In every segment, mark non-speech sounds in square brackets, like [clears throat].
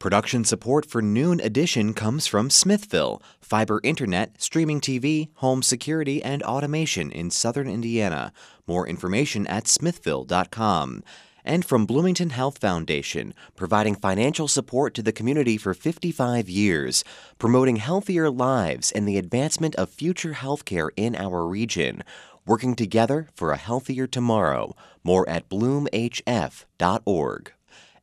Production support for Noon Edition comes from Smithville, fiber internet, streaming TV, home security, and automation in southern Indiana. More information at smithville.com. And from Bloomington Health Foundation, providing financial support to the community for 55 years, promoting healthier lives and the advancement of future healthcare in our region. Working together for a healthier tomorrow. More at bloomhf.org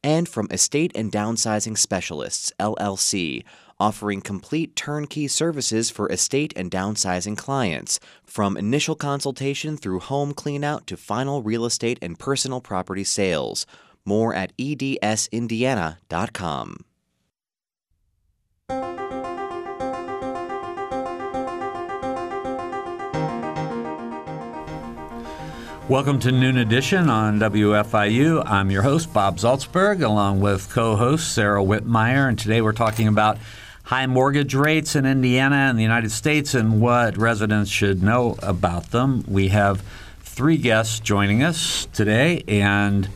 and from Estate and Downsizing Specialists, LLC, offering complete turnkey services for estate and downsizing clients, from initial consultation through home cleanout to final real estate and personal property sales. More at edsindiana.com. Welcome to Noon Edition on WFIU. I'm your host, Bob Zaltsberg, along with co host Sarah Whitmire. And today we're talking about high mortgage rates in Indiana and the United States and what residents should know about them. We have three guests joining us today, and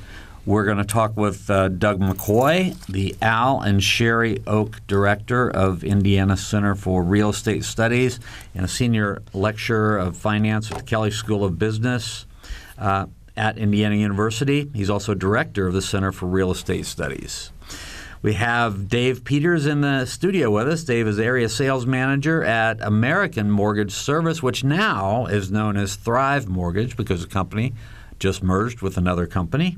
we're going to talk with uh, Doug McCoy, the Al and Sherry Oak Director of Indiana Center for Real Estate Studies and a senior lecturer of finance at the Kelley School of Business uh, at Indiana University. He's also director of the Center for Real Estate Studies. We have Dave Peters in the studio with us. Dave is area sales manager at American Mortgage Service, which now is known as Thrive Mortgage because the company just merged with another company.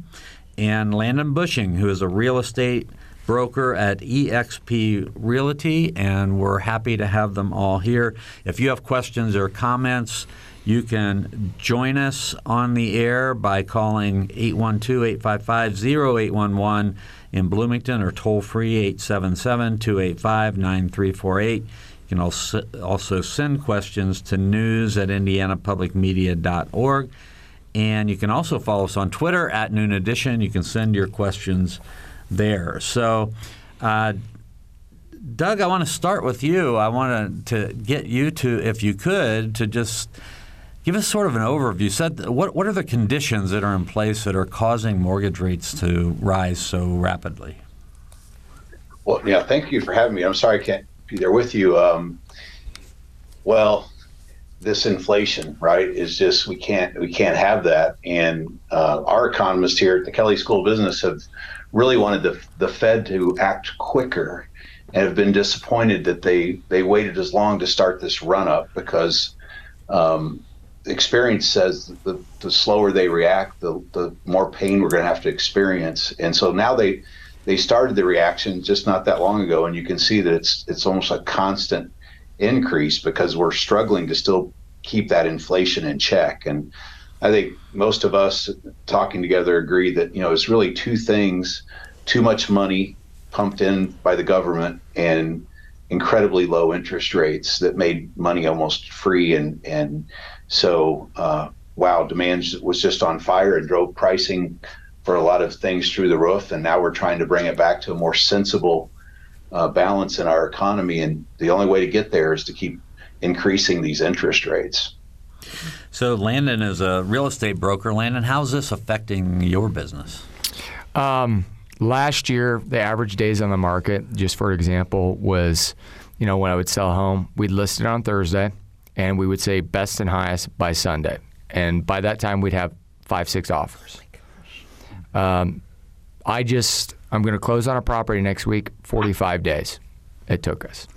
And Landon Bushing, who is a real estate broker at eXp Realty, and we're happy to have them all here. If you have questions or comments, you can join us on the air by calling 812 855 0811 in Bloomington or toll free 877 285 9348. You can also, send questions to news at indianapublicmedia.org. And you can also follow us on Twitter at Noon Edition. You can send your questions there. So, uh, Doug, I want to start with you. I want to get you to, if you could, to just Give us sort of an overview. Said what what are the conditions that are in place that are causing mortgage rates to rise so rapidly? Well, yeah, thank you for having me. I'm sorry I can't be there with you. Um, well, this inflation, right, is just we can't we can't have that. And uh, our economists here at the Kelley School of Business have really wanted the the Fed to act quicker, and have been disappointed that they they waited as long to start this run up because um, experience says the, the slower they react, the, the more pain we're going to have to experience. And so now they they started the reaction just not that long ago, and you can see that it's it's almost a constant increase because we're struggling to still keep that inflation in check. And I think most of us talking together agree that you know it's really two things: too much money pumped in by the government and incredibly low interest rates that made money almost free and and so, uh, wow, demand was just on fire and drove pricing for a lot of things through the roof. And now we're trying to bring it back to a more sensible uh, balance in our economy. And the only way to get there is to keep increasing these interest rates. So, Landon is a real estate broker. Landon, how's this affecting your business? Um, last year, the average days on the market, just for example, was, you know, when I would sell a home, we'd list it on Thursday and we would say best and highest by Sunday. And by that time, we'd have five, six offers. Um, I just, I'm going to close on a property next week, 45 days it took us.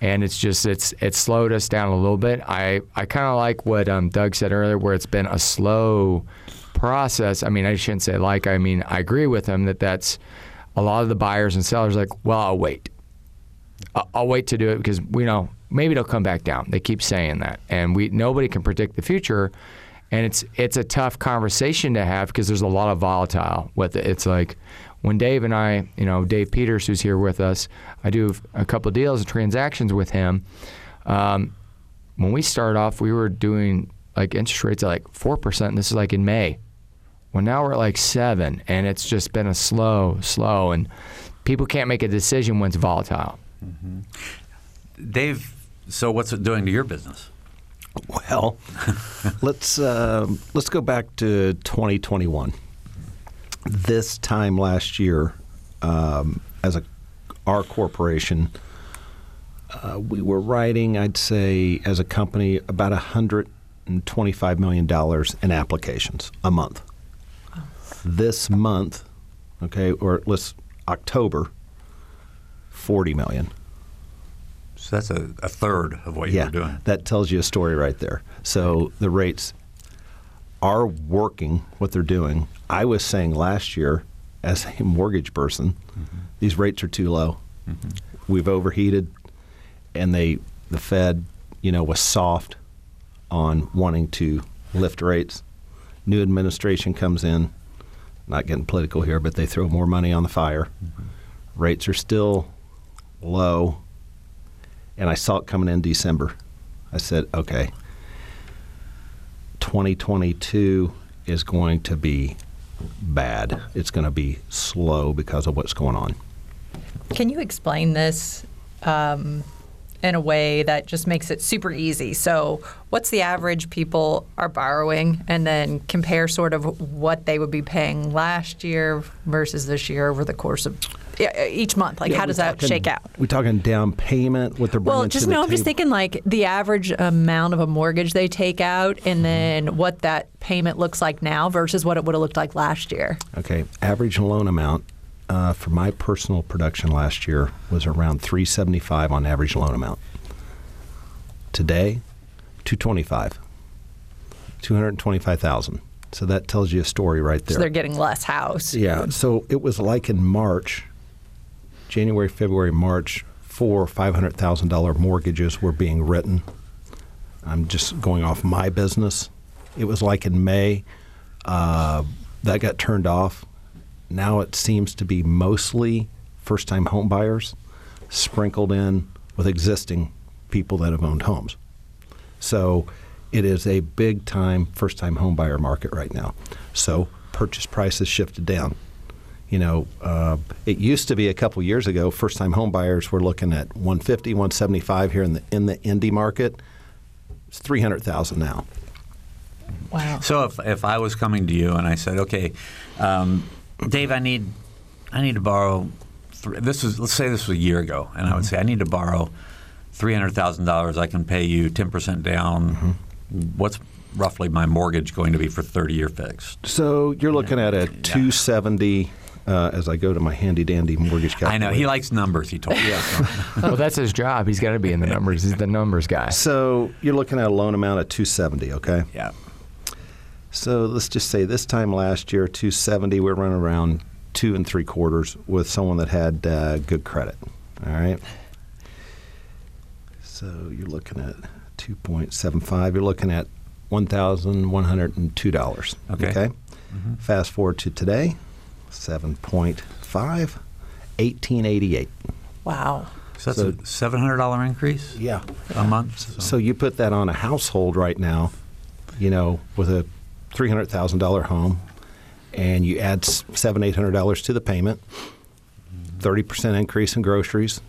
And it's just, it's it's slowed us down a little bit. I, I kind of like what um, Doug said earlier, where it's been a slow process. I mean, I shouldn't say like, I mean, I agree with him that that's a lot of the buyers and sellers like, well, I'll wait. I'll wait to do it because we know maybe it'll come back down. They keep saying that, and we nobody can predict the future, and it's it's a tough conversation to have because there's a lot of volatile with it. It's like when Dave and I, you know, Dave Peters, who's here with us, I do a couple deals and transactions with him. Um, when we started off, we were doing like interest rates at like four percent. This is like in May. Well, now we're at like seven, and it's just been a slow, slow, and people can't make a decision when it's volatile. Mm-hmm. Dave, so what's it doing to your business? Well, [laughs] let's uh, let's go back to 2021. This time last year, um, as a our corporation, uh, we were writing, I'd say, as a company, about $125 million in applications a month. This month, okay, or let's October, 40 million. So that's a, a third of what you yeah, were doing. that tells you a story right there. So the rates are working what they're doing. I was saying last year, as a mortgage person, Mm-hmm. these rates are too low. We've overheated, and they the Fed, you know, was soft on wanting to lift rates. New administration comes in, not getting political here, but they throw more money on the fire. Rates are still low, and I saw it coming in December. I said, okay, 2022 is going to be bad. It's going to be slow because of what's going on. Can you explain this um, in a way that just makes it super easy? So, what's the average people are borrowing, and then compare sort of what they would be paying last year versus this year over the course of each month? Like, Yeah, how does that shake out? We're talking down payment, what they're bringing Well, to just the no. I'm just thinking like the average amount of a mortgage they take out, Mm-hmm. and then what that payment looks like now versus what it would have looked like last year. Okay, average loan amount uh, for my personal production last year was around 375 on average loan amount. Today, 225, 225,000. So that tells you a story right there. So they're getting less house. Yeah. So it was like in March, January, February, March, four or five hundred thousand dollar mortgages were being written. I'm just going off my business. It was like in May, uh, that got turned off. Now it seems to be mostly first time home buyers, sprinkled in with existing people that have owned homes. So it is a big time first time home buyer market right now. So purchase prices shifted down. You know, uh, it used to be a couple years ago, first time home buyers were looking at 150, 175 here in the in the Indy market. It's 300,000 now. Wow. So if, if I was coming to you and I said, okay, um, Dave, I need I need to borrow. Th- this was let's say this was a year ago, and I would say I need to borrow three hundred thousand dollars. I can pay you ten percent down. What's roughly my mortgage going to be for thirty year fixed? So you're looking at a 270 uh, as I go to my handy dandy mortgage calculator. I know he likes numbers. He told me. [laughs] well, that's his job. He's got to be in the numbers. He's the numbers guy. So you're looking at a loan amount of 270, okay? yeah. So let's just say this time last year, 270, we're running around two and three quarters with someone that had uh, good credit. All right. So you're looking at 2.75. You're looking at $1,102. Okay. Fast forward to today, 7.5, 1888. Wow. So that's So- a seven hundred dollar increase Yeah. a month. So you put that on a household right now, you know, with a three hundred thousand dollar home, and you add seven eight hundred dollars to the payment, thirty percent increase in groceries,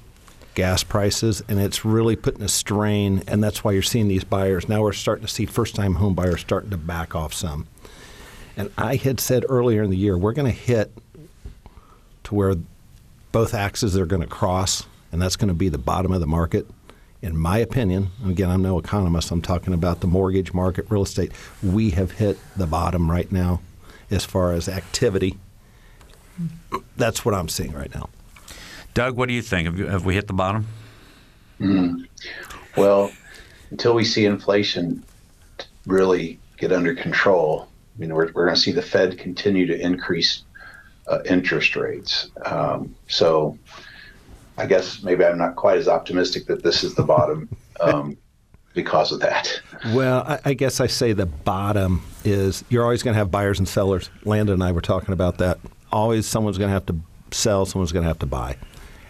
gas prices, and it's really putting a strain. And that's why you're seeing these buyers now. We're starting to see first time home buyers starting to back off some. And I had said earlier in the year we're going to hit to where both axes are going to cross, and that's going to be the bottom of the market. In my opinion, and again, I'm no economist, I'm talking about the mortgage market, real estate. We have hit the bottom right now as far as activity. That's what I'm seeing right now. Doug, what do you think? Have, you, have we hit the bottom? Well, until we see inflation really get under control, I mean, we're, we're going to see the Fed continue to increase uh, interest rates. Um, so I guess maybe I'm not quite as optimistic that this is the bottom [laughs] um, because of that. Well, I, I guess I say the bottom is you're always going to have buyers and sellers. Landon and I were talking about that. Always someone's going to have to sell, someone's going to have to buy.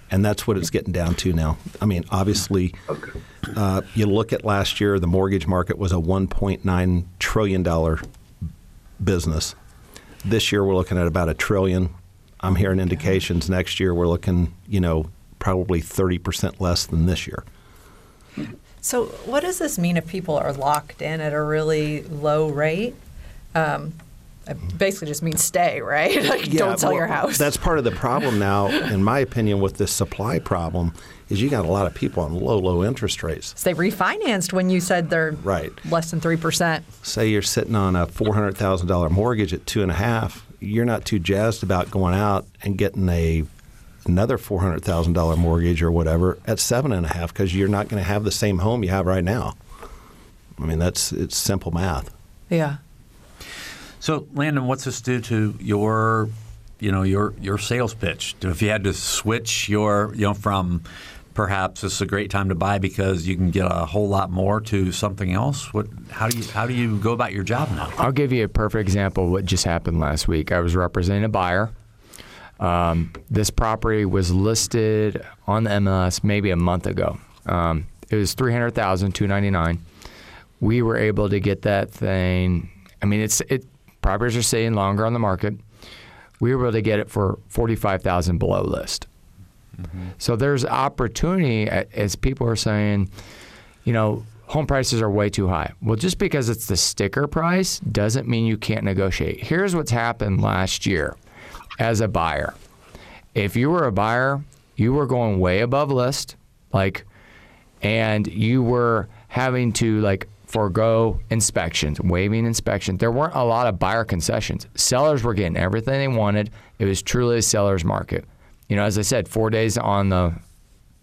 And that's what it's getting down to now. I mean, obviously, Okay. uh, you look at last year, the mortgage market was a $1.9 trillion business. This year, we're looking at about a trillion. I'm hearing indications next year we're looking, you know, probably 30% less than this year. So, what does this mean if people are locked in at a really low rate? Um, it basically just means stay, right? [laughs] like Yeah, don't sell well, your house. That's part of the problem now, in my opinion, with this supply problem, is you got a lot of people on low, low interest rates. they refinanced when you said they're Right. less than three percent. Say you're sitting on a four hundred thousand dollar mortgage at two and a half, you're not too jazzed about going out and getting a another four hundred thousand dollar mortgage or whatever at seven and a half because you're not going to have the same home you have right now. I mean, that's it's simple math. Yeah. So, Landon, what's this do to your, you know, your your sales pitch? If you had to switch your, you know, from perhaps this is a great time to buy because you can get a whole lot more to something else. What? How do you how do you go about your job now? I'll give you a perfect example of what just happened last week. I was representing a buyer. Um, this property was listed on the MLS maybe a month ago. Um, it was three hundred thousand two ninety nine. We were able to get that thing. I mean, it's it. Properties are staying longer on the market. We were able to get it for forty five thousand below list. So there's opportunity as people are saying, you know, home prices are way too high. Well, just because it's the sticker price doesn't mean you can't negotiate. Here's what's happened last year as a buyer. If you were a buyer, you were going way above list, like, and you were having to like forego inspections, waiving inspection. There weren't a lot of buyer concessions. Sellers were getting everything they wanted. It was truly a seller's market. You know, as I said, four days on the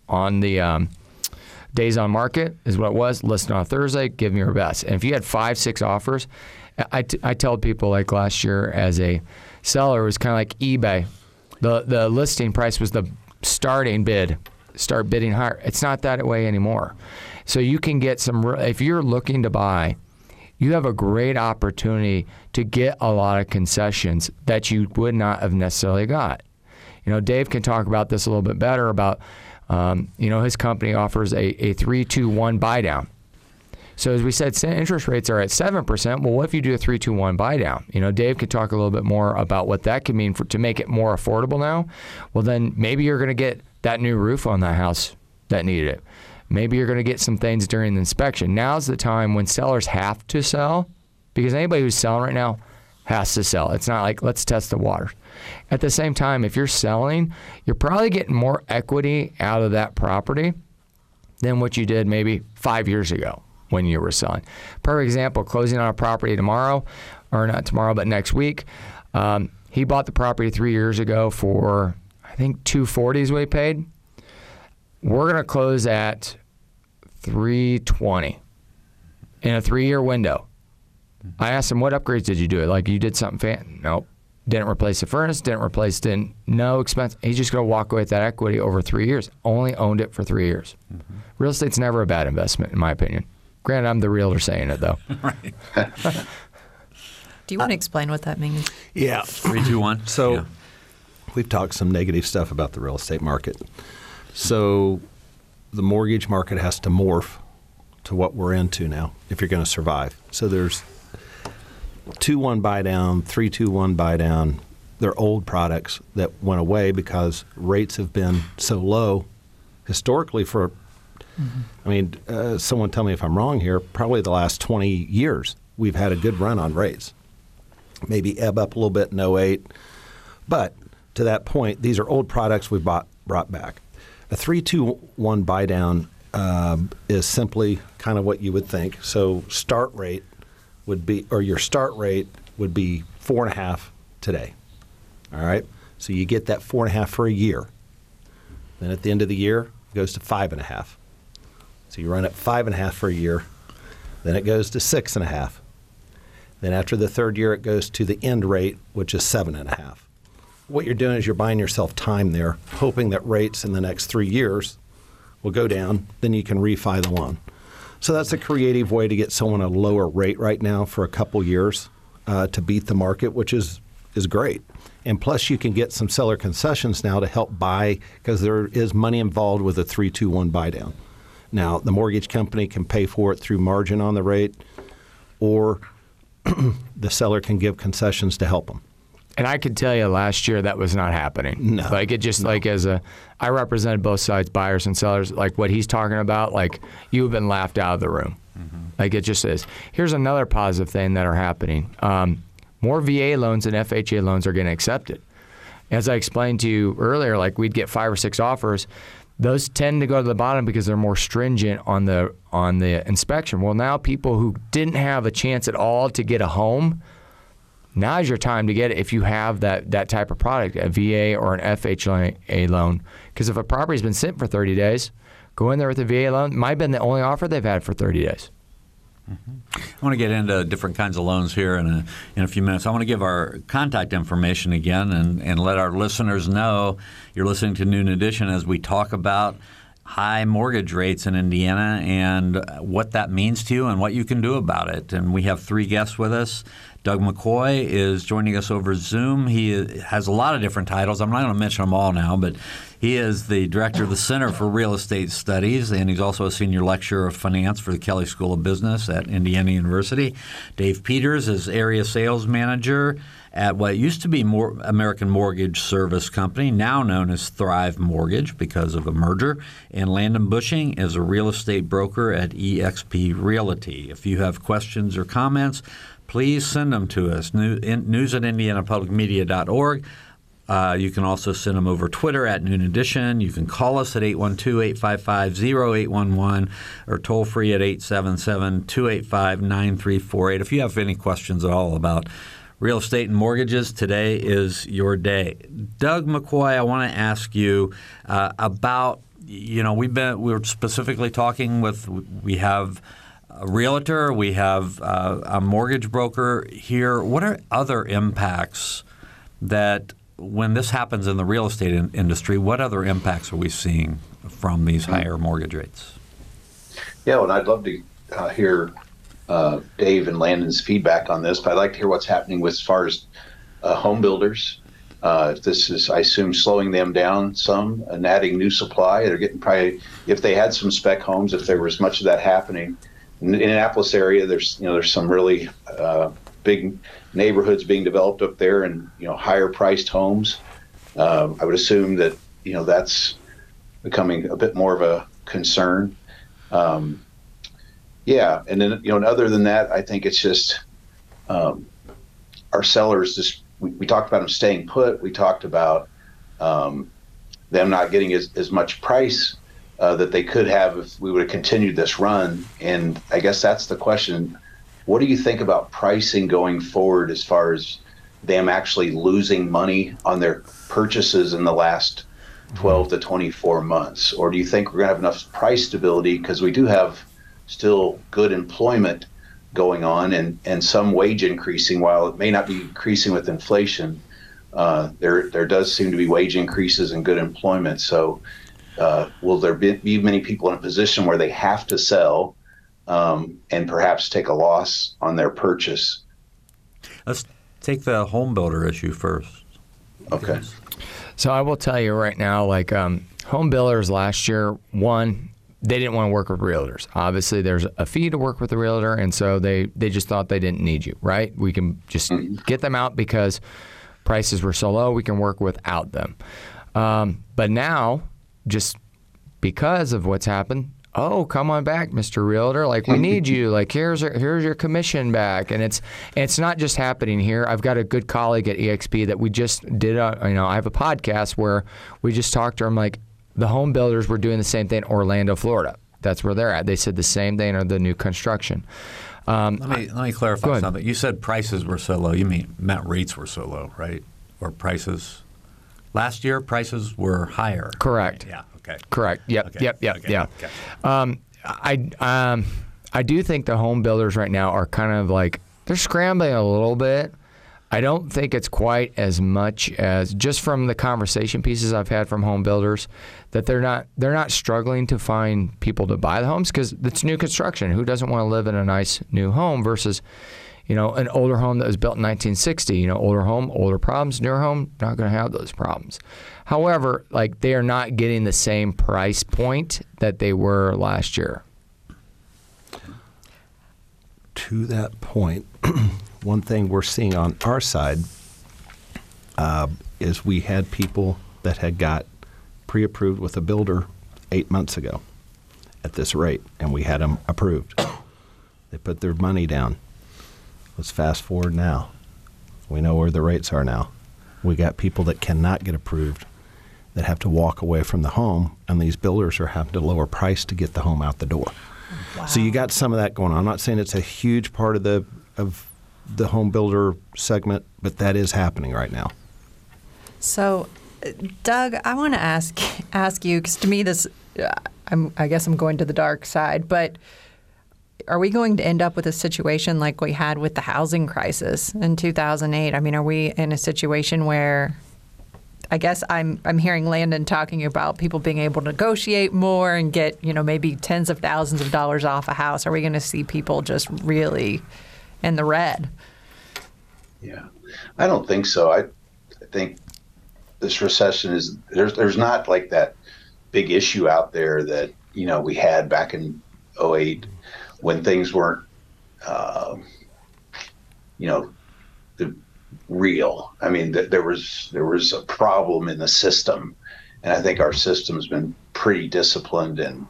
on the um, days on market is what it was. Listed on Thursday, give me your best. And if you had five, six offers, I, t- I tell people like last year as a seller was kind of like eBay. The the listing price was the starting bid. Start bidding higher. It's not that way anymore. So you can get some. If you're looking to buy, you have a great opportunity to get a lot of concessions that you would not have necessarily got. You know, Dave can talk about this a little bit better about, um, you know, his company offers a, a 321 buy down. So as we said, interest rates are at 7%. Well, what if you do a 321 buy down? You know, Dave could talk a little bit more about what that could mean for, to make it more affordable now. Well, then maybe you're going to get that new roof on that house that needed it. Maybe you're going to get some things during the inspection. Now's the time when sellers have to sell because anybody who's selling right now has to sell. It's not like let's test the waters. At the same time, if you're selling, you're probably getting more equity out of that property than what you did maybe five years ago when you were selling. Perfect example: closing on a property tomorrow, or not tomorrow, but next week. Um, he bought the property three years ago for I think two forty is what he paid. We're gonna close at three twenty in a three year window. I asked him, "What upgrades did you do? Like you did something fan? Nope. Didn't replace the furnace. Didn't replace. Didn't no expense. He's just gonna walk away with that equity over three years. Only owned it for three years. Real estate's never a bad investment, in my opinion. Granted, I'm the realtor saying it though. [laughs] Do you want to explain what that means? Yeah. Three, two, one. So Yeah. we've talked some negative stuff about the real estate market. So the mortgage market has to morph to what we're into now if you're going to survive. So there's two one buy down, three two one buy down. They're old products that went away because rates have been so low historically for I mean, uh, someone tell me if I'm wrong here. Probably the last 20 years, we've had a good run on rates. Maybe ebb up a little bit in 08. But to that point, these are old products we bought brought back. A 321 buy down um, is simply kind of what you would think. So start rate would be, or your start rate would be four and a half today. All right. So you get that four and a half for a year. Then at the end of the year, it goes to five and a half. So you run at five and a half for a year. Then it goes to six and a half. Then after the third year, it goes to the end rate, which is seven and a half. What you're doing is you're buying yourself time there, hoping that rates in the next three years will go down. Then you can refi the loan. So that's a creative way to get someone a lower rate right now for a couple years uh, to beat the market, which is is great. And plus, you can get some seller concessions now to help buy because there is money involved with a three two one buy down. Now, the mortgage company can pay for it through margin on the rate, or [clears throat] the seller can give concessions to help them. And I can tell you last year that was not happening. No. Like it just like as a I represented both sides, buyers and sellers, like what he's talking about, like you've been laughed out of the room. Like it just is. Here's another positive thing that are happening. Um, more VA loans and FHA loans are getting accepted. As I explained to you earlier, like we'd get five or six offers. Those tend to go to the bottom because they're more stringent on the on the inspection. Well, now people who didn't have a chance at all to get a home, now is your time to get it if you have that that type of product, a VA or an FHA loan. Because if a property's been sent for 30 days, go in there with a VA loan. Might have been the only offer they've had for 30 days. I want to get into different kinds of loans here in a, in a few minutes. I want to give our contact information again and, and let our listeners know you're listening to Noon Edition as we talk about high mortgage rates in Indiana and what that means to you and what you can do about it. And we have three guests with us. Doug McCoy is joining us over Zoom. He has a lot of different titles. I'm not going to mention them all now, but he is the director of the Center for Real Estate Studies, and he's also a senior lecturer of finance for the Kelley School of Business at Indiana University. Dave Peters is area sales manager at what used to be More American Mortgage Service Company, now known as Thrive Mortgage because of a merger. And Landon Bushing is a real estate broker at eXp Realty. If you have questions or comments, please send them to us. News at indianapublicmedia.org. Uh, you can also send them over Twitter at Noon Edition. You can call us at 812-855-0811 or toll free at 877-285-9348. If you have any questions at all about real estate and mortgages, today is your day. Doug McCoy, I want to ask you uh, about, you know, we've been, we were specifically talking with, we have a realtor, we have uh, a mortgage broker here. What are other impacts that when this happens in the real estate in- industry, what other impacts are we seeing from these mm-hmm. higher mortgage rates? Yeah, well, I'd love to uh, hear uh, Dave and Landon's feedback on this, but I'd like to hear what's happening with as far as uh, home builders. Uh, if this is, I assume, slowing them down some and adding new supply. They're getting probably, if they had some spec homes, if there was much of that happening in the Indianapolis area, there's you know there's some really uh, big neighborhoods being developed up there and you know higher priced homes. Uh, I would assume that you know that's becoming a bit more of a concern. Um, yeah, and then you know, and other than that, I think it's just um, our sellers. Just we, we, talked about them staying put. We talked about um, them not getting as, as much price uh, that they could have if we would have continued this run. And I guess that's the question what do you think about pricing going forward as far as them actually losing money on their purchases in the last 12 to 24 months? Or do you think we're going to have enough price stability because we do have still good employment going on and, and some wage increasing while it may not be increasing with inflation? Uh, there, there does seem to be wage increases and good employment. So, uh, will there be, be many people in a position where they have to sell um, and perhaps take a loss on their purchase. Let's take the home builder issue first. Okay. So I will tell you right now, like um, home builders last year, one, they didn't want to work with realtors. Obviously, there's a fee to work with a realtor, and so they they just thought they didn't need you. Right? We can just mm-hmm. get them out because prices were so low. We can work without them. Um, but now, just because of what's happened, oh come on back mr realtor like we need you like here's your, here's your commission back and it's it's not just happening here i've got a good colleague at exp that we just did a, you know i have a podcast where we just talked to him like the home builders were doing the same thing in orlando florida that's where they're at they said the same thing or the new construction um, let me let me clarify something you said prices were so low you mean meant rates were so low right or prices last year prices were higher correct right? yeah Okay. Correct. Yep. Okay. Yep. Yep. Okay. Yeah. Okay. Um, I um, I do think the home builders right now are kind of like they're scrambling a little bit. I don't think it's quite as much as just from the conversation pieces I've had from home builders that they're not they're not struggling to find people to buy the homes because it's new construction. Who doesn't want to live in a nice new home versus you know, an older home that was built in 1960, you know, older home, older problems, newer home, not going to have those problems. However, like they are not getting the same price point that they were last year. To that point, [clears throat] one thing we're seeing on our side uh, is we had people that had got pre-approved with a builder eight months ago at this rate, and we had them approved. [coughs] They put their money down. Let's fast forward now. We know where the rates are now. We got people that cannot get approved that have to walk away from the home, and these builders are having to lower price to get the home out the door. So you got some of that going on. I'm not saying it's a huge part of the of the home builder segment, but that is happening right now. So, Doug, I want to ask ask you because to me this, uh, I'm I guess I'm going to the dark side, but are we going to end up with a situation like we had with the housing crisis in 2008? I mean, are we in a situation where I guess I'm I'm hearing Landon talking about people being able to negotiate more and get you know maybe tens of thousands of dollars off a house. Are we going to see people just really in the red? Yeah, I don't think so. I, I think this recession is there's there's not like that big issue out there that you know we had back in 08 when things weren't uh, you know the real. I mean, th- there was there was a problem in the system, and I think our system's been pretty disciplined, and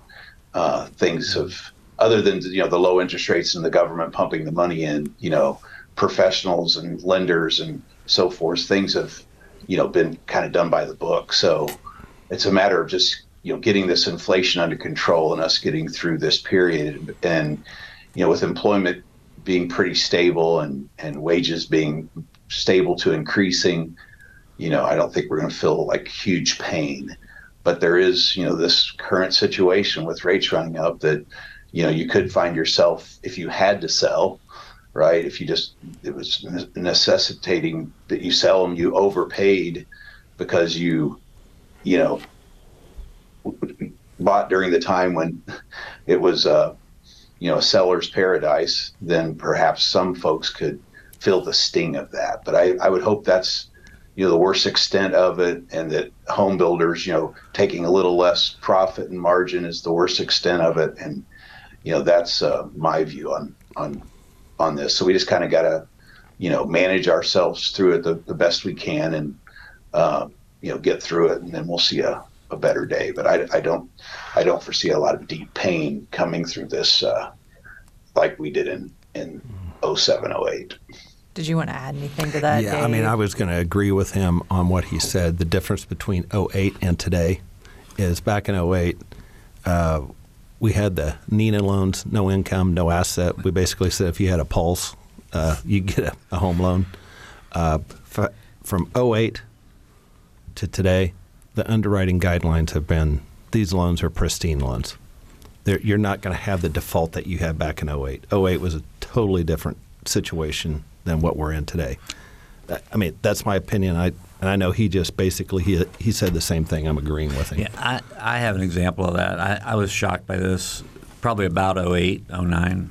uh, things have, other than you know the low interest rates and the government pumping the money in, you know, professionals and lenders and so forth, things have, you know, been kind of done by the book. So it's a matter of just you know getting this inflation under control and us getting through this period, and you know with employment being pretty stable and and wages being stable to increasing, you know, I don't think we're going to feel like huge pain. But there is, you know, this current situation with rates running up that, you know, you could find yourself if you had to sell, right? If you just it was necessitating that you sell them, you overpaid because you, you know, bought during the time when it was, uh, you know, a seller's paradise. Then perhaps some folks could feel the sting of that. But I, I would hope that's you know the worst extent of it, and that home builders, you know, taking a little less profit and margin is the worst extent of it. And you know that's uh, my view on on on this. So we just kind of got to you know manage ourselves through it the, the best we can, and uh, you know get through it, and then we'll see a, a better day. But I, I don't I don't foresee a lot of deep pain coming through this uh, like we did in in 07, 08. Did you want to add anything to that? Yeah, I mean, I was going to agree with him on what he said. The difference between 08 and today is back in 08, uh, we had the NINA loans, no income, no asset. We basically said if you had a pulse, uh, you get a, a home loan. Uh, f- from 08 to today, the underwriting guidelines have been these loans are pristine loans. They're, you're not going to have the default that you had back in 08. 08 was a totally different situation than what we're in today. I mean, that's my opinion. I and I know he just basically he he said the same thing. I'm agreeing with him. Yeah, I, I have an example of that. I, I was shocked by this probably about 08, 09.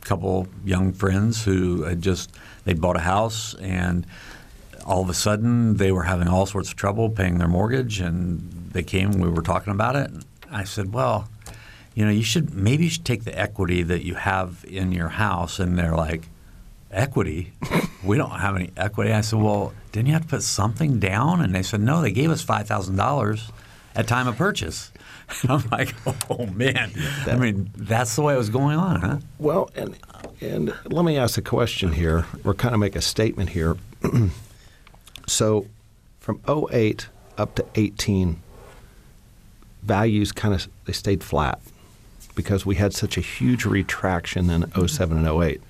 A couple young friends who had just they bought a house and all of a sudden they were having all sorts of trouble paying their mortgage and they came and we were talking about it. I said, well, you know, you should maybe you should take the equity that you have in your house and they're like, equity? we don't have any equity. I said, well, didn't you have to put something down? And they said, no, they gave us five thousand dollars at time of purchase. And [laughs] I'm like, oh man. I mean, that's the way it was going on, huh? Well, and and let me ask a question here, or kind of make a statement here. [clears throat] so, from 08 up to 18, values kind of they stayed flat because we had such a huge retraction in 07 and 08.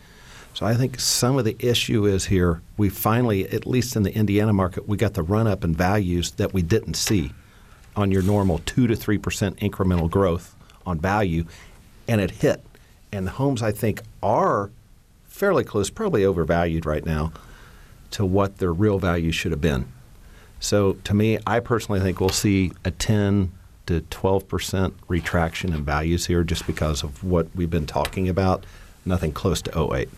So I think some of the issue is here we finally, at least in the Indiana market, we got the run up in values that we didn't see on your normal two to three percent incremental growth on value, and it hit. And the homes I think are fairly close, probably overvalued right now, to what their real value should have been. So to me, I personally think we'll see a 10 to 12 percent retraction in values here, just because of what we've been talking about. Nothing close to 08.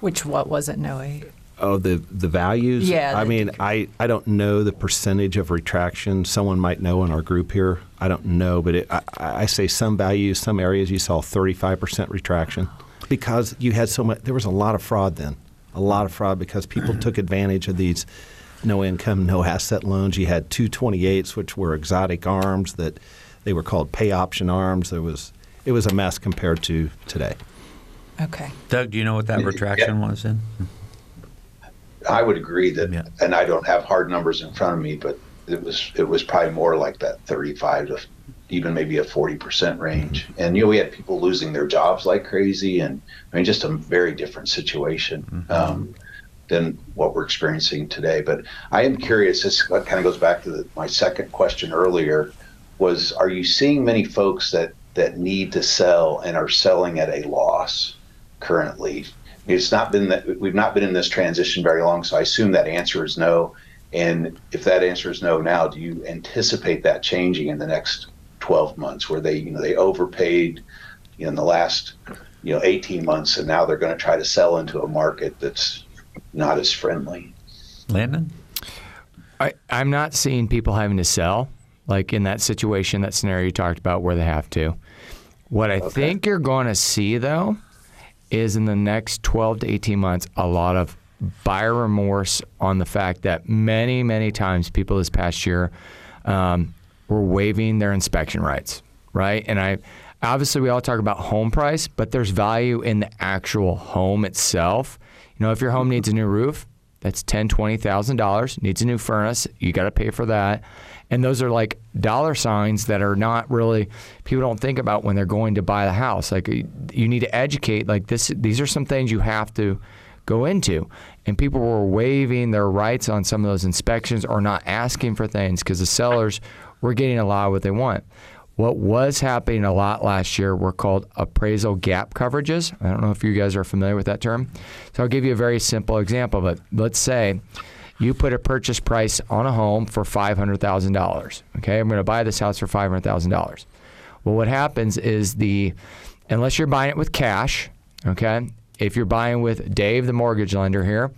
Which what was it? No, eight. Oh, the the values. Yeah, I mean, I, I don't know the percentage of retraction. Someone might know in our group here. I don't know, but it, I, I say some values, some areas you saw 35% retraction because you had so much. There was a lot of fraud then, a lot of fraud because people took advantage of these no income, no asset loans. You had 228s, which were exotic arms that they were called pay option arms. There was it was a mess compared to today. Okay. Doug, do you know what that retraction was in? I would agree that, Yeah. and I don't have hard numbers in front of me, but it was it was probably more like that 35 to even maybe a 40 percent range. And you know, we had people losing their jobs like crazy, and I mean, just a very different situation. Um, than what we're experiencing today. But I am curious. This kind of goes back to the, my second question earlier. Was are you seeing many folks that that need to sell and are selling at a loss currently? It's not been that we've not been in this transition very long, so I assume that answer is no. And if that answer is no now, do you anticipate that changing in the next 12 months, where they you know they overpaid you know, in the last you know 18 months, and now they're going to try to sell into a market that's not as friendly? Landon? I, I'm not seeing people having to sell, like in that situation, that scenario you talked about where they have to. What I think you're going to see, though, is in the next 12 to 18 months, a lot of buyer remorse on the fact that many, many times people this past year um, were waiving their inspection rights, right? And I obviously we all talk about home price, but there's value in the actual home itself. You know, if your home needs a new roof, that's ten, twenty thousand dollars. Needs a new furnace, you got to pay for that. And those are like dollar signs that are not really people don't think about when they're going to buy the house. Like you need to educate. Like this, these are some things you have to go into. And people were waiving their rights on some of those inspections or not asking for things because the sellers were getting a lot of what they want. What was happening a lot last year were called appraisal gap coverages. I don't know if you guys are familiar with that term. So I'll give you a very simple example. But let's say you put a purchase price on a home for $500,000. Okay, I'm going to buy this house for $500,000. Well, what happens is the, unless you're buying it with cash, okay, if you're buying with Dave, the mortgage lender here,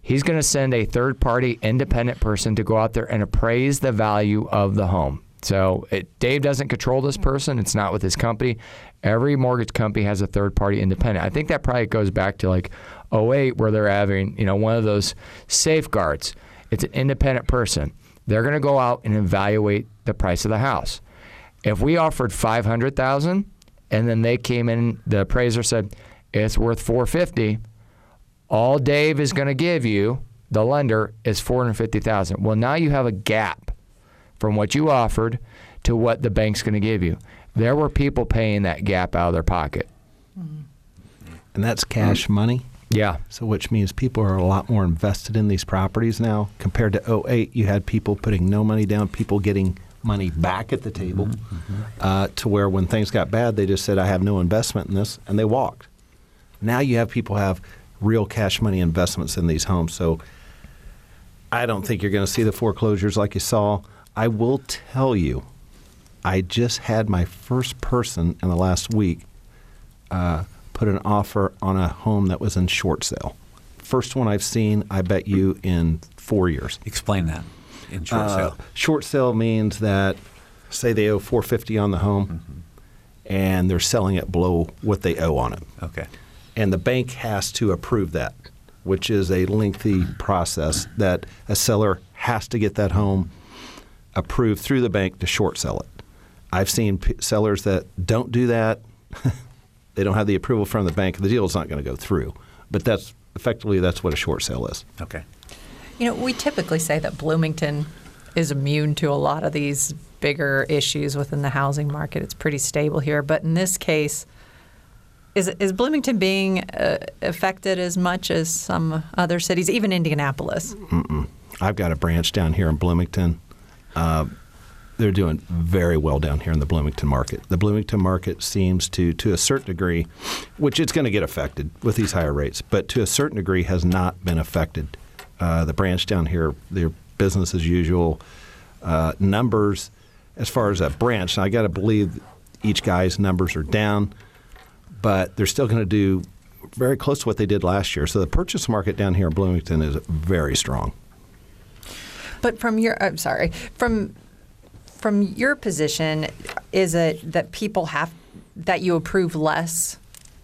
he's going to send a third party independent person to go out there and appraise the value of the home. So it, Dave doesn't control this person. It's not with his company. Every mortgage company has a third party independent. I think that probably goes back to like 08 where they're having, you know, one of those safeguards. It's an independent person. They're going to go out and evaluate the price of the house. If we offered 500,000 and then they came in the appraiser said it's worth 450, all Dave is going to give you, the lender, is 450,000. Well, now you have a gap from what you offered to what the bank's going to give you. There were people paying that gap out of their pocket. And that's cash money. Yeah. So, which means people are a lot more invested in these properties now. Compared to 08, you had people putting no money down, people getting money back at the table, uh, to where when things got bad, they just said, I have no investment in this, and they walked. Now you have people have real cash money investments in these homes. So, I don't think you're going to see the foreclosures like you saw. I will tell you, I just had my first person in the last week uh, put an offer on a home that was in short sale. First one I've seen, I bet you, in four years. Explain that in short Uh, sale. Short sale means that, say, they owe 450 on the home, and they're selling it below what they owe on it, Okay. and the bank has to approve that, which is a lengthy process that a seller has to get that home approved through the bank to short sell it. I've seen p- sellers that don't do that. [laughs] they don't have the approval from the bank. The deal is not going to go through. But that's effectively that's what a short sale is. Okay. You know, we typically say that Bloomington is immune to a lot of these bigger issues within the housing market. It's pretty stable here, but in this case, is is Bloomington being uh, affected as much as some other cities, even Indianapolis? Mm. I've got a branch down here in Bloomington. Uh, they're doing very well down here in the Bloomington market. The Bloomington market seems to, to a certain degree, which it's going to get affected with these higher rates, but to a certain degree has not been affected. Uh, the branch down here, their business as usual. Uh, numbers, as far as a branch, I got to believe each guy's numbers are down, but they're still going to do very close to what they did last year. So the purchase market down here in Bloomington is very strong. But from your, I'm sorry, from from your position, is it that people have that you approve less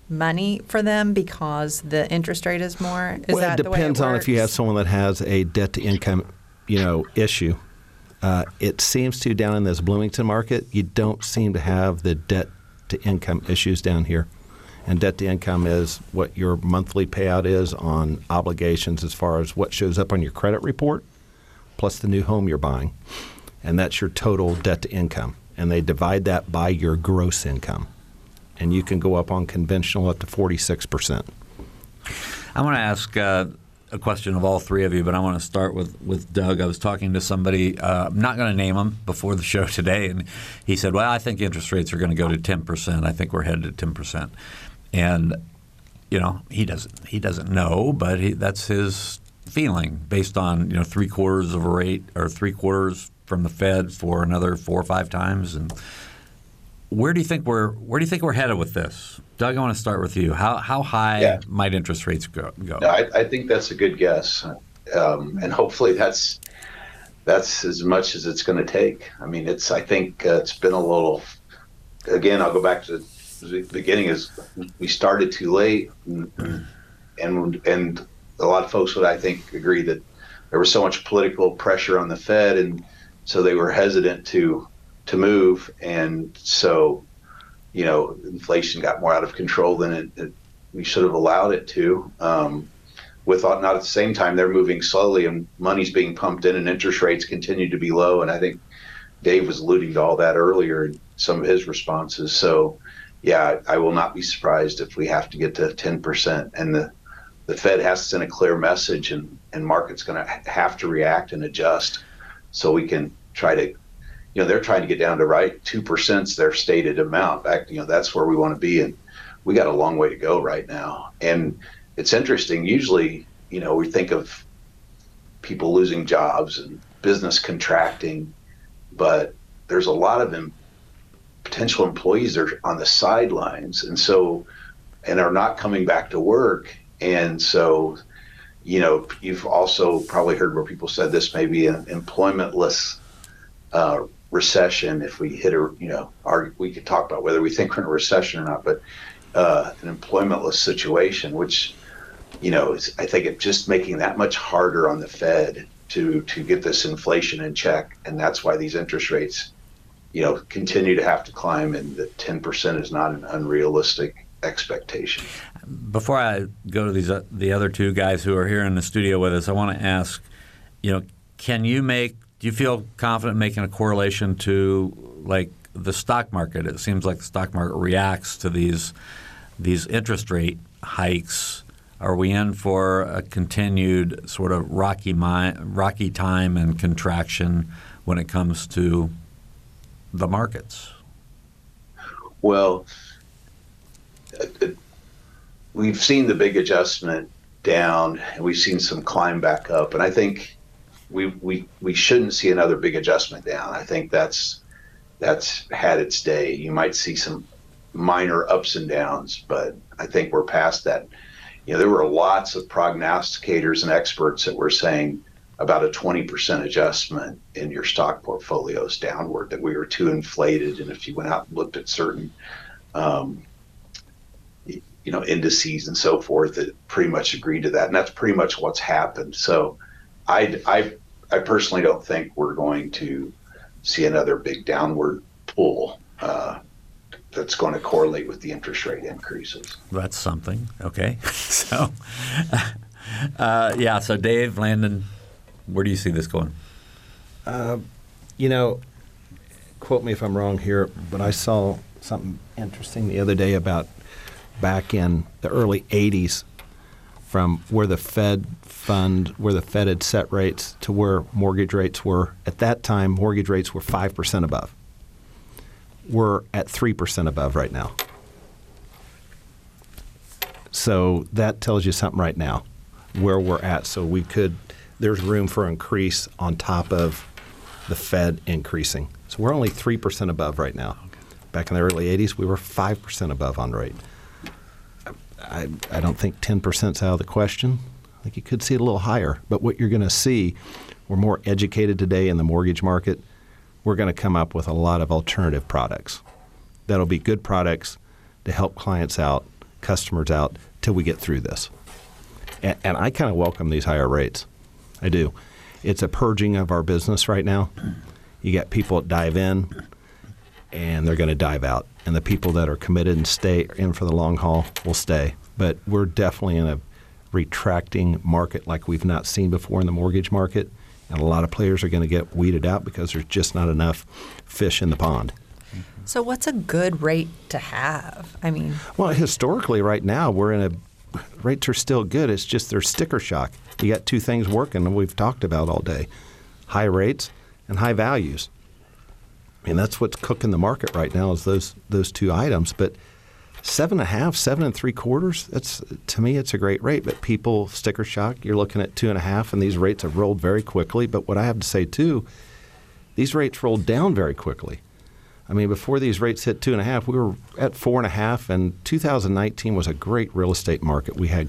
money for them because the interest rate is more? Is well, that it depends on if you have someone that has a debt to income, you know, issue. Uh, it seems to down in this Bloomington market, you don't seem to have the debt to income issues down here. And debt to income is what your monthly payout is on obligations as far as what shows up on your credit report plus the new home you're buying. And that's your total debt to income. And they divide that by your gross income. And you can go up on conventional up to 46%. I want to ask uh, a question of all three of you, but I want to start with, with Doug. I was talking to somebody, uh, I'm not going to name him, before the [laughs] show today, and he said, Well, I think interest rates are going to go to 10%. I think we're headed to 10%. And, you know, he doesn't, he doesn't know, but he, that's his feeling based on, you know, three quarters of a rate or three quarters from the Fed for another four or five times. And where do you think we're where do you think we're headed with this? Doug, I want to start with you. How how high Yeah. might interest rates go? go? No, I, I think that's a good guess, um, and hopefully that's that's as much as it's going to take. I mean, it's I think uh, it's been a little. Again, I'll go back to the beginning. Is we started too late, and and, and a lot of folks would I think agree that there was so much political pressure on the Fed, and so they were hesitant to to move, and so you know inflation got more out of control than it, it we should have allowed it to. Um, with not at the same time they're moving slowly and money's being pumped in and interest rates continue to be low. And I think Dave was alluding to all that earlier in some of his responses. So yeah, I will not be surprised if we have to get to 10% and the the Fed has to send a clear message and, and market's going to have to react and adjust so we can try to, you know, they're trying to get down to right 2% is their stated amount. Back, you know, that's where we want to be. And we got a long way to go right now. And it's interesting. Usually, you know, we think of people losing jobs and business contracting, but there's a lot of them, potential employees that are on the sidelines, and so and are not coming back to work. And so, you know, you've also probably heard where people said this may be an employmentless uh, recession if we hit a, you know, our, we could talk about whether we think we're in a recession or not, but uh, an employmentless situation, which you know, is, I think it's just making that much harder on the Fed to to get this inflation in check, and that's why these interest rates, you know, continue to have to climb, and the ten percent is not an unrealistic expectation. Before I go to these uh, the other two guys who are here in the studio with us, I want to ask, you know, can you make? Do you feel confident making a correlation to like the stock market? It seems like the stock market reacts to these these interest rate hikes. Are we in for a continued sort of rocky mi- rocky time and contraction when it comes to the markets? Well, we've seen the big adjustment down, and we've seen some climb back up, and I think we we we shouldn't see another big adjustment down. I think that's that's had its day. You might see some minor ups and downs, but I think we're past that. You know, there were lots of prognosticators and experts that were saying about a 20% adjustment in your stock portfolios downward, that we were too inflated. And if you went out and looked at certain, um, you know, indices and so forth, that pretty much agreed to that. And that's pretty much what's happened. So I, I, I personally don't think we're going to see another big downward pull. Uh, that's going to correlate with the interest rate increases. That's something. Okay. [laughs] so, uh, yeah. So, Dave, Landon, where do you see this going? Uh, you know, quote me if I'm wrong here, but I saw something interesting the other day about back in the early 80s from where the Fed fund, where the Fed had set rates to where mortgage rates were. At that time, mortgage rates were 5% above we're at 3% above right now. So that tells you something right now where we're at. So we could, there's room for increase on top of the Fed increasing. So we're only 3% above right now. Back in the early 80s, we were 5% above on rate. I, I don't think 10% is out of the question. I think you could see it a little higher. But what you're going to see, we're more educated today in the mortgage market we're going to come up with a lot of alternative products that'll be good products to help clients out, customers out till we get through this. And, and I kind of welcome these higher rates. I do. It's a purging of our business right now. You got people that dive in and they're going to dive out. And the people that are committed and stay in for the long haul will stay. But we're definitely in a retracting market like we've not seen before in the mortgage market, and a lot of players are going to get weeded out because there's just not enough fish in the pond. So, what's a good rate to have? I mean, Well, historically, right now we're in a rates are still good. It's just there's sticker shock. You got two things working, and we've talked about all day: high rates and high values. I mean, that's what's cooking the market right now is those those two items. But seven and a half, seven and three quarters. That's to me, it's a great rate. But people sticker shock. You're looking at two and a half, and these rates have rolled very quickly. But what I have to say too, these rates rolled down very quickly. I mean, before these rates hit two and a half, we were at four and a half, and 2019 was a great real estate market. We had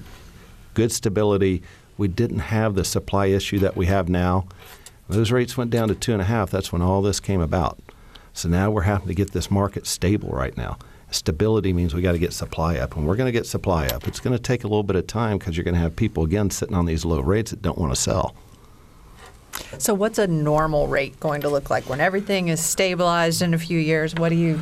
good stability. We didn't have the supply issue that we have now. Those rates went down to two and a half. That's when all this came about. So now we're having to get this market stable right now. Stability means we got to get supply up, and we're going to get supply up. It's going to take a little bit of time because you're going to have people again sitting on these low rates that don't want to sell. so what's a normal rate going to look like when everything is stabilized in a few years? What do you,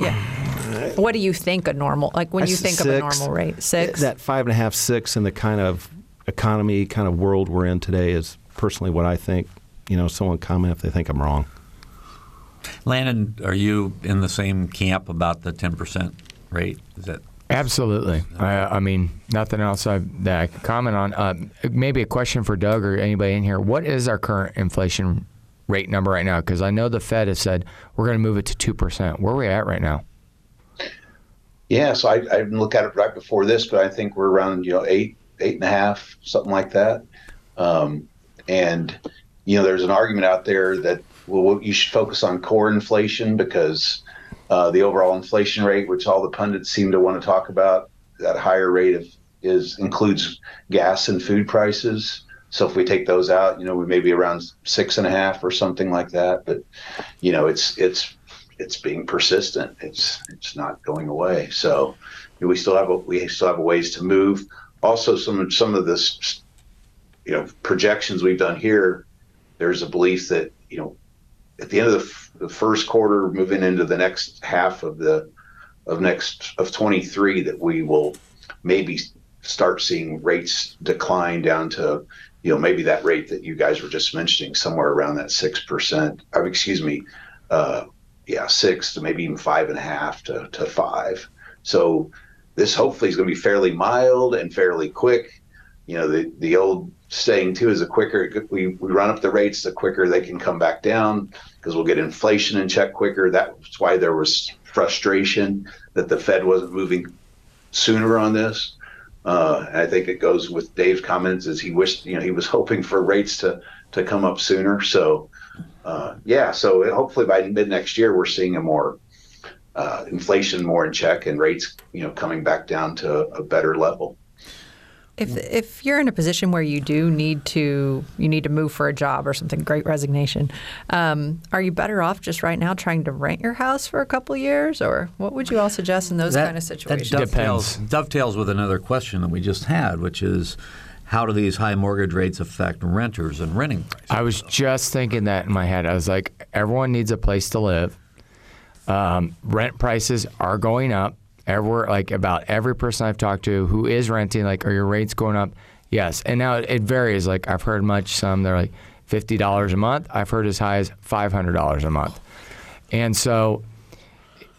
yeah. What do you think a normal, like when I you think of a normal rate? Six? That five and a half, six, in the kind of economy, kind of world we're in today is personally what I think. You know, someone comment if they think I'm wrong. Landon, are you in the same camp about the 10% rate? Is that Absolutely. I, I mean, nothing else I, that I can comment on. Uh, maybe a question for Doug or anybody in here. What is our current inflation rate number right now? Because I know the Fed has said we're going to move it to 2%. Where are we at right now? Yeah, so I, I didn't look at it right before this, but I think we're around you know eight, eight and a half, something like that. Um, and you know, there's an argument out there that well, you should focus on core inflation because uh, the overall inflation rate, which all the pundits seem to want to talk about, that higher rate of is includes gas and food prices. So if we take those out, you know, we may be around six and a half or something like that. But you know, it's it's it's being persistent. It's it's not going away. So we still have a, we still have a ways to move. Also, some some of this, you know, projections we've done here. There's a belief that you know, at the end of the, f- the first quarter, moving into the next half of the of next of 23, that we will maybe start seeing rates decline down to you know maybe that rate that you guys were just mentioning somewhere around that six percent or excuse me uh, yeah six to maybe even five and a half to, to five. So this hopefully is going to be fairly mild and fairly quick. You know the the old saying too is the quicker we, we run up the rates the quicker they can come back down because we'll get inflation in check quicker that's why there was frustration that the fed wasn't moving sooner on this uh, I think it goes with Dave's comments as he wished, you know, he was hoping for rates to, to come up sooner. So, uh, yeah, so hopefully by mid next year, we're seeing a more uh, inflation more in check and rates, you know, coming back down to a better level. If if you're in a position where you do need to you need to move for a job or something, great resignation, um, are you better off just right now trying to rent your house for a couple years, or what would you all suggest in those kind of situations? That dovetails, dovetails with another question that we just had, which is how do these high mortgage rates affect renters and renting prices? I was just thinking that in my head. I was like, everyone needs a place to live. Um, rent prices are going up. Everywhere, like about every person I've talked to who is renting, like, are your rates going up? Yes. And now it varies. Like I've heard much. Some they're like fifty dollars a month. I've heard as high as five hundred dollars a month. And so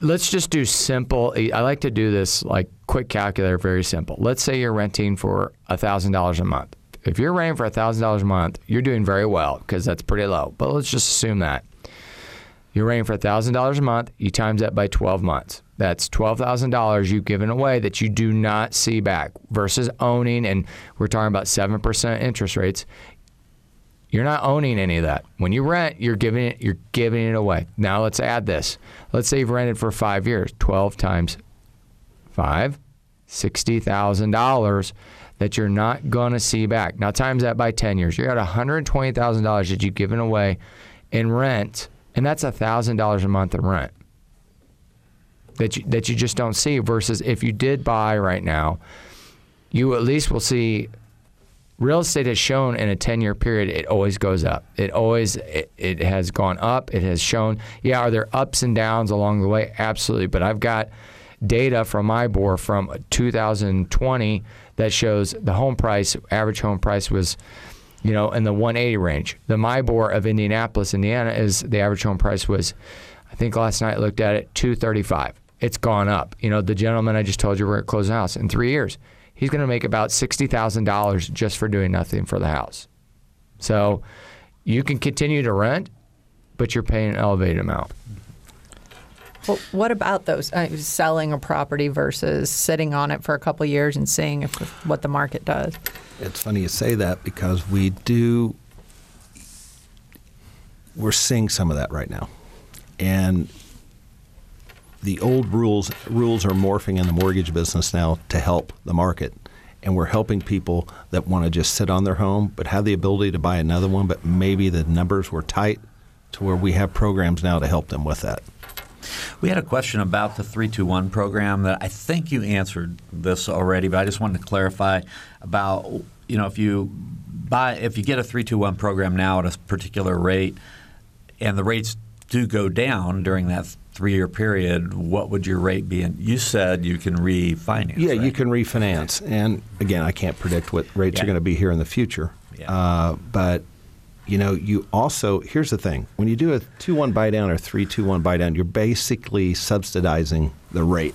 let's just do simple. I like to do this like quick calculator, very simple. Let's say you're renting for $1,000 a month. If you're renting for $1,000 a month, you're doing very well because that's pretty low. But let's just assume that. You're renting for $1,000 a month, you times that by 12 months. That's $12,000 you've given away that you do not see back versus owning, and we're talking about 7% interest rates. You're not owning any of that. When you rent, you're giving it you're giving it away. Now let's add this. Let's say you've rented for 5 years. 12 times 5 $60,000 that you're not going to see back. Now times that by 10 years. You're at $120,000 that you've given away in rent, and that's $1,000 a month in rent. That you, that you just don't see versus if you did buy right now, you at least will see real estate has shown in a 10 year period it always goes up. It always it, it has gone up. It has shown yeah are there ups and downs along the way? Absolutely. But i've got data from MIBOR from 2020 that shows the home price average home price was you know in the 180 range. The MIBOR of indianapolis indiana is the average home price was i think last night I looked at it 235 it's gone up you know the gentleman i just told you we're at closing house in three years he's going to make about $60,000 just for doing nothing for the house. So you can continue to rent, but you're paying an elevated amount. Well, what about those uh, selling a property versus sitting on it for a couple of years and seeing if, if what the market does? It's funny you say that because we do. We're seeing some of that right now, and the old rules rules are morphing in the mortgage business now to help the market, and we're helping people that want to just sit on their home but have the ability to buy another one, but maybe the numbers were tight, to where we have programs now to help them with that. We had a question about the 321 program that I think you answered this already, but I just wanted to clarify about you know if you buy if you get a 321 program now at a particular rate and the rates do go down during that three year period, what would your rate be? And you said you can refinance. Yeah, right? you can refinance. And again, I can't predict what rates Yeah. are going to be here in the future. Yeah. Uh, but you know, you also here's the thing: when you do a two-one buy down or three-two-one buy down, you're basically subsidizing the rate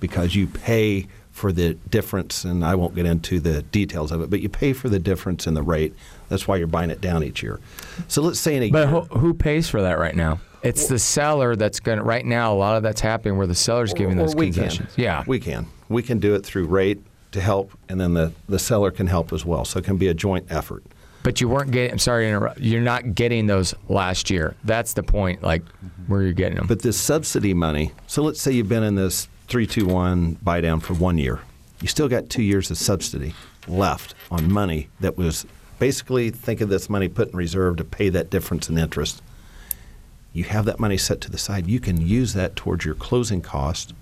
because you pay for the difference. And I won't get into the details of it, but you pay for the difference in the rate. That's why you're buying it down each year. So let's say in a But year, who, who pays for that right now? It's the seller that's going to, right now, a lot of that's happening where the seller's giving Or those we concessions. Can. Yeah. we can. We can do it through rate to help, and then the, the seller can help as well. So it can be a joint effort. But you weren't getting, I'm sorry to interrupt, you're not getting those last year. That's the point, like where you're getting them. But this subsidy money, so let's say you've been in this 321 buy down for one year. You still got two years of subsidy left on money that was basically think of this money put in reserve to pay that difference in interest. You have that money set to the side. You can use that towards your closing cost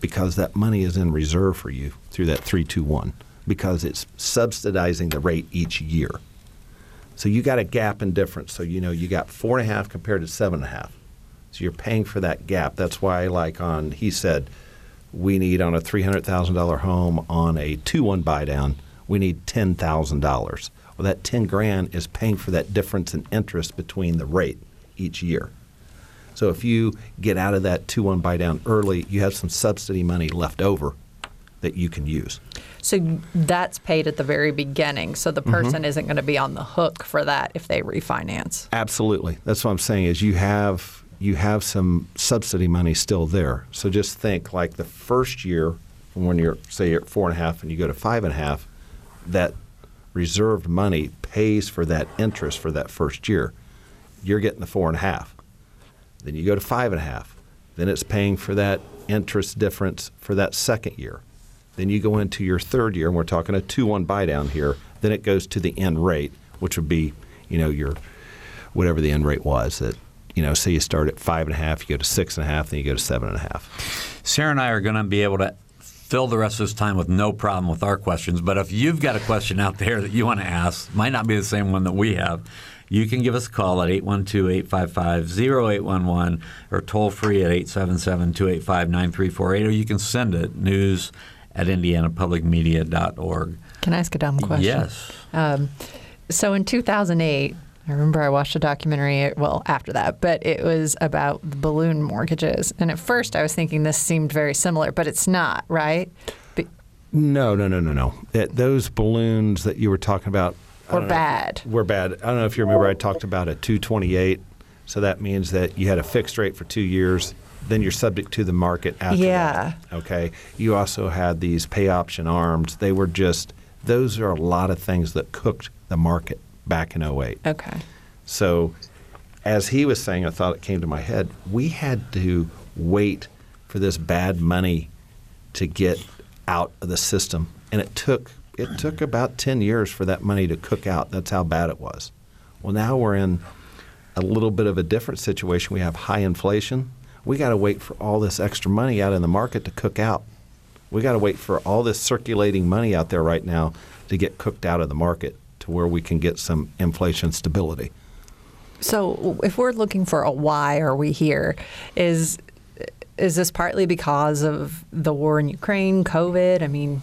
because that money is in reserve for you through that 321 because it's subsidizing the rate each year. So you got a gap in difference. So you know you got four and a half compared to seven and a half. So you're paying for that gap. That's why, like on, he said, we need on a three hundred thousand dollar home on a two one buy down, we need ten thousand dollars. Well, that ten grand is paying for that difference in interest between the rate each year. So if you get out of that two one buy down early, you have some subsidy money left over that you can use. So that's paid at the very beginning. So the mm-hmm. person isn't going to be on the hook for that if they refinance. Absolutely. That's what I'm saying is you have you have some subsidy money still there. So just think like the first year when you're say you're at four and a half and you go to five and a half, that reserved money pays for that interest for that first year. You're getting the four and a half. Then you go to five and a half. Then it's paying for that interest difference for that second year. Then you go into your third year, and we're talking a two-one buy down here. Then it goes to the end rate, which would be, you know, your whatever the end rate was. That you know, say you start at five and a half, you go to six and a half, then you go to seven and a half. Sarah and I are going to be able to fill the rest of this time with no problem with our questions. But if you've got a question out there that you want to ask, might not be the same one that we have, you can give us a call at 812 855 0811 or toll free at 877 285 9348, or you can send it news at indianapublicmedia.org. Can I ask a dumb question? Yes. Um, so in 2008, I remember I watched a documentary, well, after that, but it was about the balloon mortgages. And at first I was thinking this seemed very similar, but it's not, right? Be- No, no, no, no, no. That, those balloons that you were talking about I Were don't know. bad. Were bad. I don't know if you remember. I talked about a 228. So that means that you had a fixed rate for two years. Then you're subject to the market after Yeah. that. Okay. You also had these pay option arms. They were just. Those are a lot of things that cooked the market back in 08. Okay. So, as he was saying, I thought it came to my head. We had to wait for this bad money to get out of the system, and it took it took about ten years for that money to cook out. That's how bad it was. Well, now we're in a little bit of a different situation. We have high inflation. We got to wait for all this extra money out in the market to cook out. We got to wait for all this circulating money out there right now to get cooked out of the market to where we can get some inflation stability. So, if we're looking for a why are we here, is is this partly because of the war in Ukraine, COVID? I mean,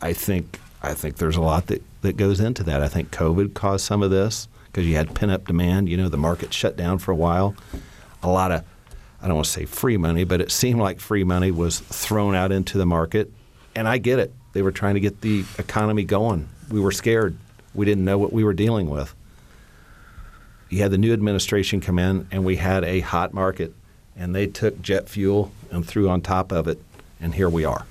I think I think there's a lot that, that goes into that. I think COVID caused some of this because you had pent up demand. You know, the market shut down for a while. A lot of I don't want to say free money, but it seemed like free money was thrown out into the market, and I get it. They were trying to get the economy going. We were scared. We didn't know what we were dealing with. You had the new administration come in, and we had a hot market, and they took jet fuel and threw on top of it, and here we are.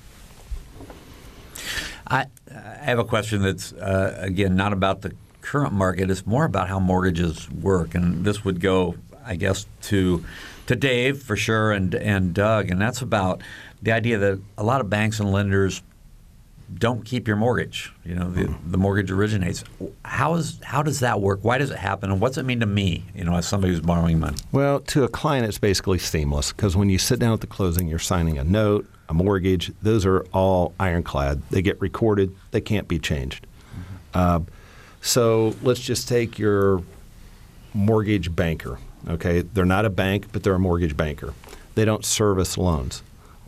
I, I have a question that's uh, again not about the current market. It's more about how mortgages work, and this would go, I guess, to to Dave for sure, and and Doug, and that's about the idea that a lot of banks and lenders don't keep your mortgage. You know, the, the mortgage originates. How is how does that work? Why does it happen? And what's it mean to me? You know, as somebody who's borrowing money. Well, to a client, it's basically seamless because when you sit down at the closing, you're signing a note, a mortgage. Those are all ironclad. They get recorded. They can't be changed. Mm-hmm. Uh, so let's just take your mortgage banker. Okay, they're not a bank, but they're a mortgage banker. They don't service loans.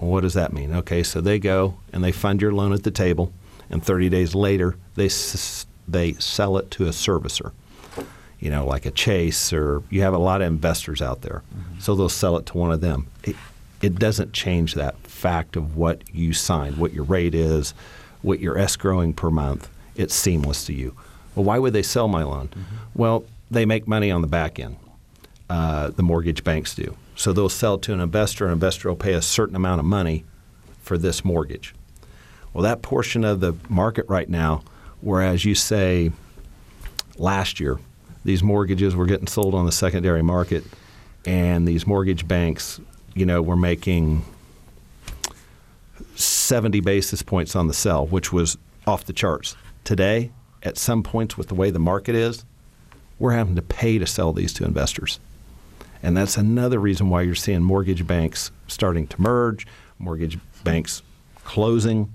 Well, what does that mean? Okay, so they go and they fund your loan at the table, and 30 days later they s- they sell it to a servicer. You know, like a Chase, or you have a lot of investors out there, mm-hmm. so they'll sell it to one of them. It, it doesn't change that fact of what you signed, what your rate is, what you're escrowing per month. It's seamless to you. Well, why would they sell my loan? Mm-hmm. Well, they make money on the back end. Uh, the mortgage banks do. So they'll sell to an investor, and an investor will pay a certain amount of money for this mortgage. Well, that portion of the market right now, whereas you say last year, these mortgages were getting sold on the secondary market, and these mortgage banks, you know, were making 70 basis points on the sell, which was off the charts. Today, at some points with the way the market is, we're having to pay to sell these to investors. And that's another reason why you're seeing mortgage banks starting to merge, mortgage banks closing,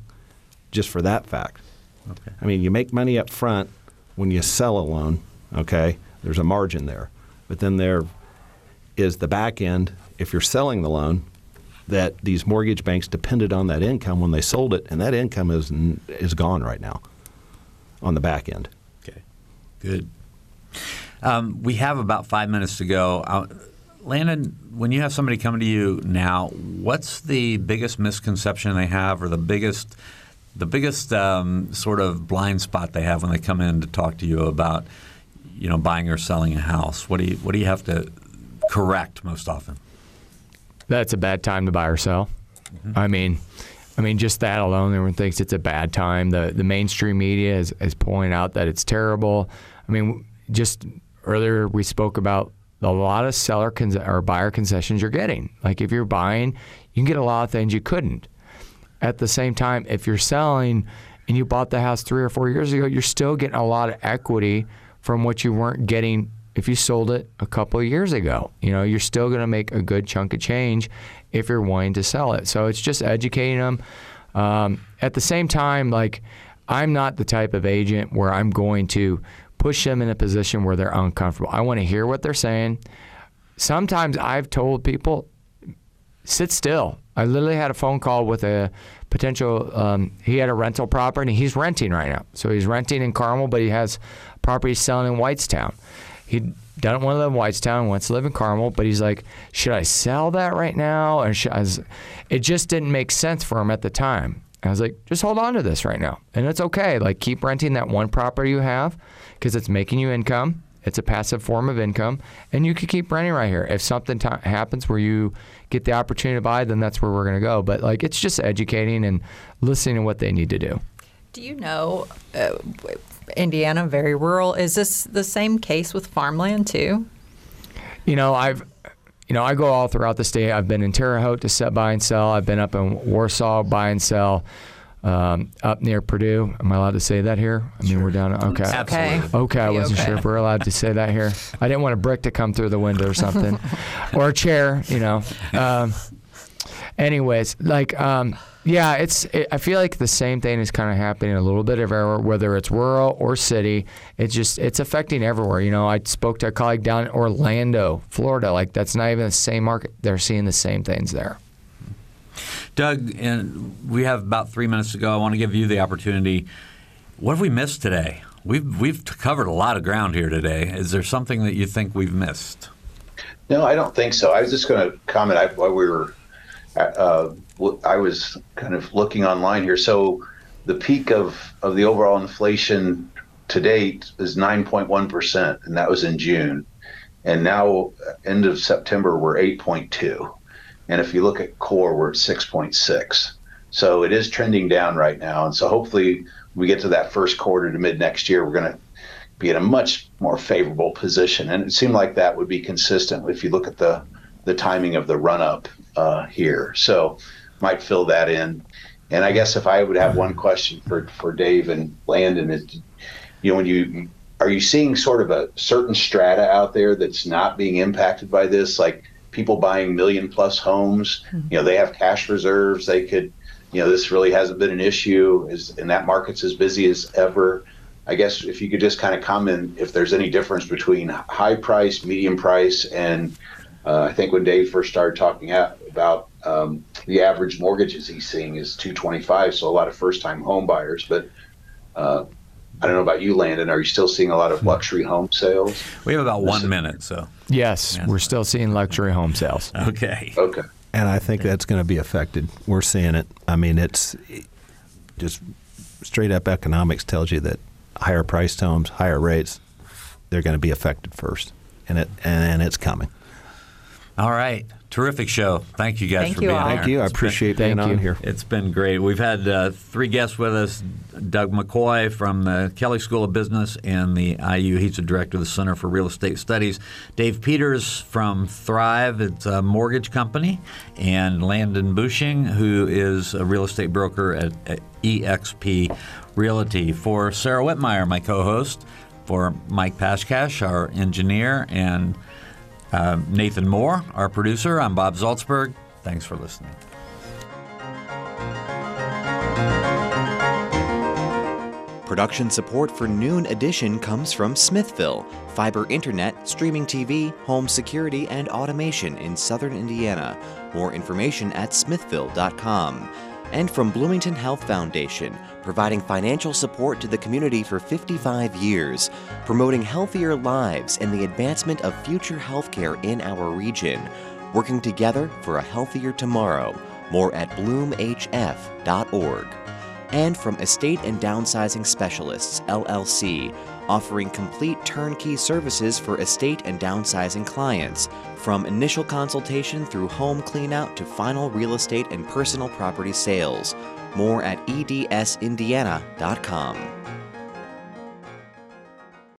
just for that fact. Okay. I mean, you make money up front when you sell a loan, okay? There's a margin there. But then there is the back end, if you're selling the loan, that these mortgage banks depended on that income when they sold it, and that income is is gone right now on the back end. Okay, good. Um, we have about five minutes to go. Uh, Landon, when you have somebody come to you now, what's the biggest misconception they have, or the biggest, the biggest um, sort of blind spot they have when they come in to talk to you about, you know, buying or selling a house? What do you what do you have to correct most often? That's a bad time to buy or sell. Mm-hmm. I mean, I mean, just that alone, everyone thinks it's a bad time. The the mainstream media is, is pointing out that it's terrible. I mean, just earlier we spoke about a lot of seller con- or buyer concessions you're getting. Like if you're buying, you can get a lot of things you couldn't. At the same time, if you're selling and you bought the house three or four years ago, you're still getting a lot of equity from what you weren't getting if you sold it a couple of years ago. You know, you're still going to make a good chunk of change if you're wanting to sell it. So it's just educating them. Um, at the same time, like I'm not the type of agent where I'm going to push them in a position where they're uncomfortable. I want to hear what they're saying. Sometimes I've told people, sit still. I literally had a phone call with a potential, um, he had a rental property he's renting right now. So he's renting in Carmel, but he has property selling in Whitestown. He doesn't want to live in Whitestown, wants to live in Carmel, but he's like, should I sell that right now? And it just didn't make sense for him at the time. I was like, just hold on to this right now. And it's okay. Like, keep renting that one property you have because it's making you income. It's a passive form of income, and you can keep renting right here. If something t- happens where you get the opportunity to buy, then that's where we're going to go. But like, it's just educating and listening to what they need to do. Do you know, uh, Indiana, very rural. Is this the same case with farmland too? You know, I've you know, I go all throughout the state. I've been in Terre Haute to set buy and sell. I've been up in Warsaw buy and sell. Um, up near Purdue. Am I allowed to say that here? I mean, sure. we're down. Okay. Okay. Okay. I wasn't okay. sure if we're allowed to say that here. I didn't want a brick to come through the window or something, [laughs] or a chair. You know. Um, anyways, like, um, yeah, it's. It, I feel like the same thing is kind of happening a little bit everywhere, whether it's rural or city. It's just it's affecting everywhere. You know, I spoke to a colleague down in Orlando, Florida. Like that's not even the same market. They're seeing the same things there. Doug, and we have about three minutes to go. I want to give you the opportunity. What have we missed today? We've we've covered a lot of ground here today. Is there something that you think we've missed? No, I don't think so. I was just going to comment I, while we were. Uh, I was kind of looking online here. So, the peak of of the overall inflation to date is 9.1 percent, and that was in June. And now, end of September, we're 8.2. And if you look at core, we're at 6.6. So it is trending down right now. And so hopefully we get to that first quarter to mid next year, we're going to be in a much more favorable position. And it seemed like that would be consistent if you look at the the timing of the run up uh, here. So might fill that in. And I guess if I would have one question for for Dave and Landon is, you know, when you are you seeing sort of a certain strata out there that's not being impacted by this, like people buying million plus homes? You know, they have cash reserves. They could, you know, this really hasn't been an issue. Is and that market's as busy as ever. I guess if you could just kind of comment if there's any difference between high price, medium price, and uh, I think when Dave first started talking about um, the average mortgages he's seeing is 225, so a lot of first-time home buyers. But uh, I don't know about you, Landon. Are you still seeing a lot of luxury home sales? We have about one minute, so Yes, we're still seeing luxury home sales. okay. Okay. And I think that's going to be affected. We're seeing it. I mean, it's just straight up economics tells you that higher priced homes, higher rates, they're going to be affected first, and it and it's coming. All right. Terrific show. Thank you guys Thank for you being all. here. Thank you. I It's been- appreciate Thank being you. on here. It's been great. We've had uh, three guests with us Doug McCoy from the Kelley School of Business and the IU. He's the director of the Center for Real Estate Studies. Dave Peters from Thrive, it's a mortgage company. And Landon Bushing, who is a real estate broker at, at EXP Realty. For Sarah Whitmire, my co host, for Mike Pashkash, our engineer, and uh, Nathan Moore, our producer, I'm Bob Zaltsberg. Thanks for listening. Production support for Noon Edition comes from Smithville, fiber internet, streaming TV, home security, and automation in southern Indiana. More information at smithville.com. And from Bloomington Health Foundation, providing financial support to the community for 55 years, promoting healthier lives and the advancement of future healthcare in our region, working together for a healthier tomorrow. More at bloomhf.org and from Estate and Downsizing Specialists, LLC, offering complete turnkey services for estate and downsizing clients, from initial consultation through home cleanout to final real estate and personal property sales. More at edsindiana.com.